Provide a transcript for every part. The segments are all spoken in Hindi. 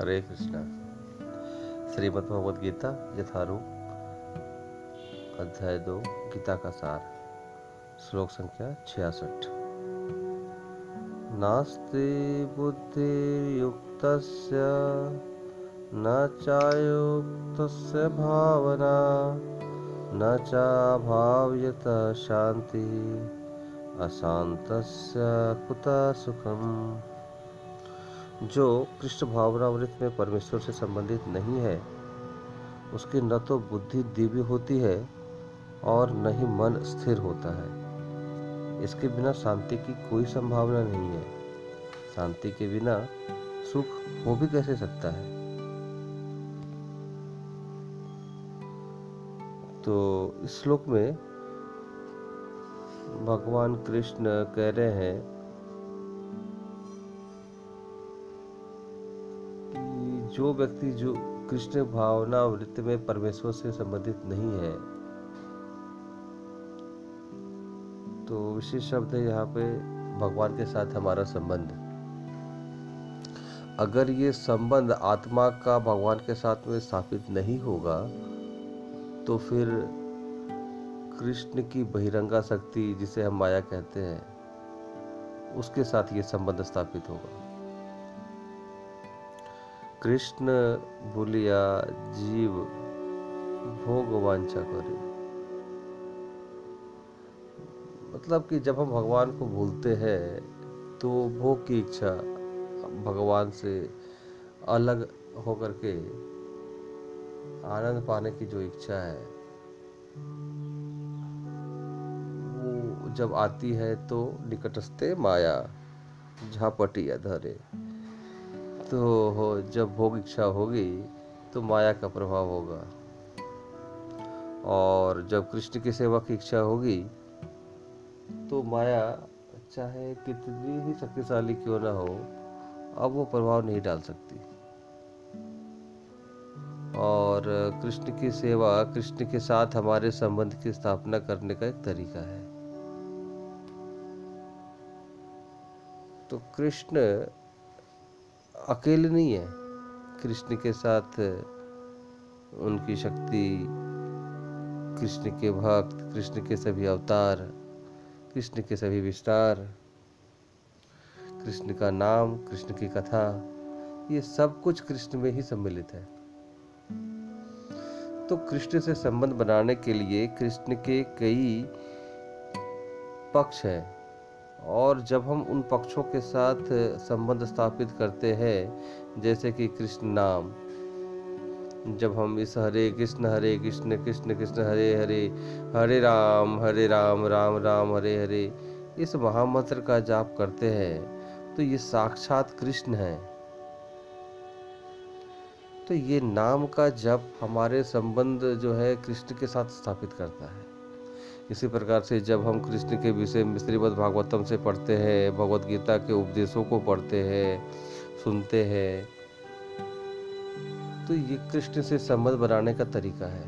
हरे कृष्णा। श्रीमद् भगवद गीता यथारूप अध्याय दो, गीता का सार। श्लोक संख्या छियासठ। नास्ति बुद्धियुक्तस्य, न चायुक्तस्य भावना, न चाभाव्यत शांति अशांतस्य कुतः सुखम। जो कृष्ण भावनामृत में परमेश्वर से संबंधित नहीं है, उसकी न तो बुद्धि दिव्य होती है और न ही मन स्थिर होता है। इसके बिना शांति की कोई संभावना नहीं है। शांति के बिना सुख हो भी कैसे सकता है? तो इस श्लोक में भगवान कृष्ण कह रहे हैं जो व्यक्ति, जो कृष्ण भावना वृत्ति में परमेश्वर से संबंधित नहीं है। तो विशेष शब्द है यहाँ पे भगवान के साथ हमारा संबंध। अगर ये संबंध आत्मा का भगवान के साथ में स्थापित नहीं होगा तो फिर कृष्ण की बहिरंगा शक्ति, जिसे हम माया कहते हैं, उसके साथ ये संबंध स्थापित होगा। कृष्ण बोलिया, जीव भोग वांछा करे। मतलब कि जब हम भगवान को भूलते हैं तो भोग की इच्छा भगवान से अलग होकर के आनंद पाने की जो इच्छा है, वो जब आती है तो निकटस्थे माया झापटिया धरे तो हो, जब भोग इच्छा होगी तो माया का प्रभाव होगा। और जब कृष्ण की सेवा की इच्छा होगी तो माया चाहे कितनी ही शक्तिशाली क्यों ना हो, अब वो प्रभाव नहीं डाल सकती। और कृष्ण की सेवा, कृष्ण के साथ हमारे संबंध की स्थापना करने का एक तरीका है। तो कृष्ण अकेले नहीं है। कृष्ण के साथ, उनकी शक्ति, कृष्ण के भक्त, कृष्ण के सभी अवतार, कृष्ण के सभी विस्तार, कृष्ण का नाम, कृष्ण की कथा, ये सब कुछ कृष्ण में ही सम्मिलित है। तो कृष्ण से संबंध बनाने के लिए कृष्ण के कई पक्ष हैं। और जब हम उन पक्षों के साथ संबंध स्थापित करते हैं, जैसे कि कृष्ण नाम, जब हम इस हरे कृष्ण हरे कृष्ण कृष्ण कृष्ण, हरे हरे हरे राम हरे राम राम राम, हरे हरे, इस महामंत्र का जाप करते हैं तो ये साक्षात कृष्ण है। तो ये नाम का जप हमारे संबंध जो है, कृष्ण के साथ स्थापित करता है। इसी प्रकार से जब हम कृष्ण के विषय में श्रीमद भागवतम से पढ़ते हैं भगवत गीता के उपदेशों को पढ़ते हैं सुनते हैं तो ये कृष्ण से संबंध बनाने का तरीका है।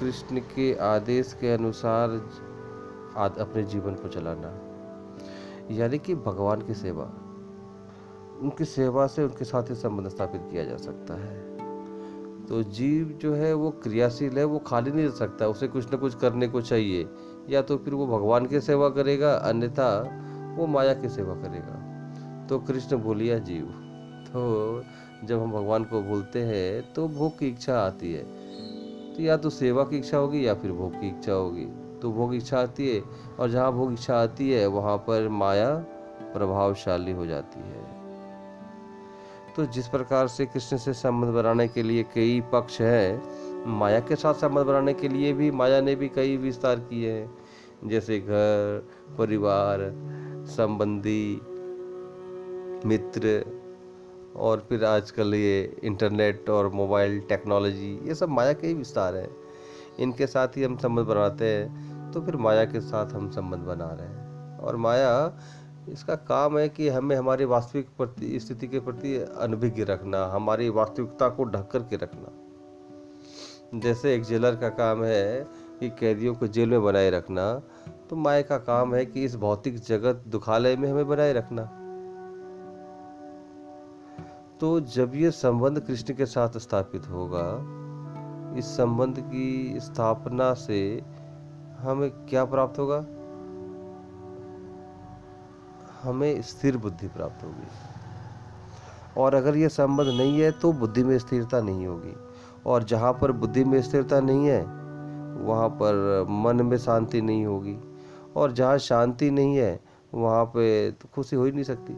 कृष्ण के आदेश के अनुसार आद, अपने जीवन को चलाना यानी कि भगवान की सेवा उनकी सेवा से उनके साथ ही संबंध स्थापित किया जा सकता है। तो जीव जो है वो क्रियाशील है, वो खाली नहीं रह सकता। उसे कुछ ना कुछ करने को चाहिए। या तो फिर वो भगवान की सेवा करेगा, अन्यथा वो माया की सेवा करेगा। तो कृष्ण भूलिया जीव तो जब हम भगवान को भूलते हैं तो भोग की इच्छा आती है। तो या तो सेवा की इच्छा होगी, या फिर भोग की इच्छा होगी। तो भोग इच्छा आती है, और जहाँ भोग इच्छा आती है, वहाँ पर माया प्रभावशाली हो जाती है। तो जिस प्रकार से कृष्ण से संबंध बनाने के लिए कई पक्ष हैं, माया के साथ संबंध बनाने के लिए भी माया ने भी कई विस्तार किए हैं। जैसे घर, परिवार, संबंधी, मित्र और फिर आजकल ये इंटरनेट और मोबाइल टेक्नोलॉजी, ये सब माया के ही विस्तार हैं। इनके साथ ही हम संबंध बनाते हैं तो फिर माया के साथ हम संबंध बना रहे हैं। और माया इसका काम है कि हमें हमारी वास्तविक स्थिति के प्रति अनभिज्ञ रखना, हमारी वास्तविकता को ढक कर के रखना। जैसे एक जेलर का काम है कि कैदियों को जेल में बनाए रखना तो माए का काम है कि इस भौतिक जगत दुखालय में हमें बनाए रखना। तो जब ये संबंध कृष्ण के साथ स्थापित होगा, इस संबंध की स्थापना से हमें क्या प्राप्त होगा? हमें स्थिर बुद्धि प्राप्त होगी। और अगर यह संबंध नहीं है तो बुद्धि में स्थिरता नहीं होगी। और जहाँ पर बुद्धि में स्थिरता नहीं है, वहाँ पर मन में शांति नहीं होगी। और जहाँ शांति नहीं है, वहाँ पे तो खुशी हो ही नहीं सकती।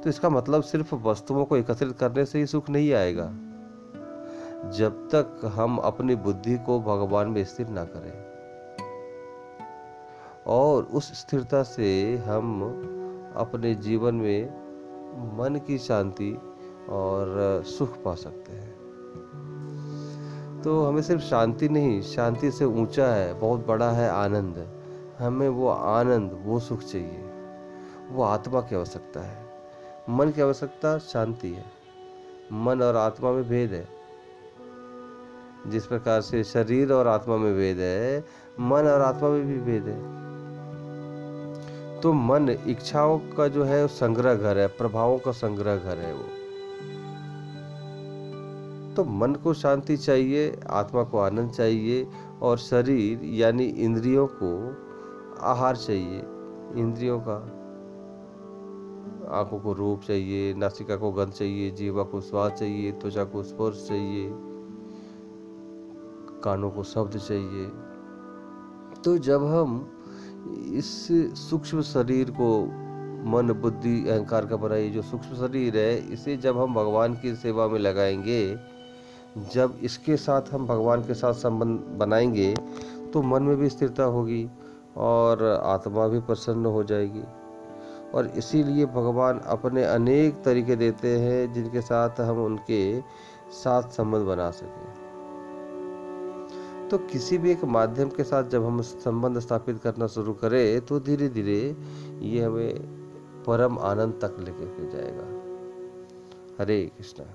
तो इसका मतलब सिर्फ़ वस्तुओं को एकत्रित करने से ही सुख नहीं आएगा। जब तक हम अपनी बुद्धि को भगवान में स्थिर ना करें। और उस स्थिरता से हम अपने जीवन में मन की शांति और सुख पा सकते हैं। तो हमें सिर्फ़ शांति नहीं, शांति से ऊँचा है, बहुत बड़ा है आनंद। हमें वो आनंद, वो सुख चाहिए। वो आत्मा की आवश्यकता है। मन की आवश्यकता शांति है। मन और आत्मा में भेद है। जिस प्रकार से शरीर और आत्मा में भेद है, मन और आत्मा में भी भेद है। तो मन इच्छाओं का जो है, संग्रह घर है, प्रभावों का संग्रह घर है वो। तो मन को शांति चाहिए, आत्मा को आनंद चाहिए और शरीर यानी इंद्रियों को आहार चाहिए। इंद्रियों का, आँखों को रूप चाहिए, नासिका को गंध चाहिए, जीवा को स्वाद चाहिए, त्वचा को स्पर्श चाहिए, कानों को शब्द चाहिए। तो जब हम इस सूक्ष्म शरीर को मन, बुद्धि, अहंकार का बनाई जो सूक्ष्म शरीर है, इसे जब हम भगवान की सेवा में लगाएँगे, जब इसके साथ हम भगवान के साथ संबंध बनाएँगे तो मन में भी स्थिरता होगी और आत्मा भी प्रसन्न हो जाएगी। और इसीलिए भगवान अपने अनेक तरीके देते हैं, जिनके साथ हम उनके साथ संबंध बना सकें। तो किसी भी एक माध्यम के साथ जब हम संबंध स्थापित करना शुरू करें तो धीरे धीरे ये हमें परम आनंद तक लेकर के जाएगा। हरे कृष्णा।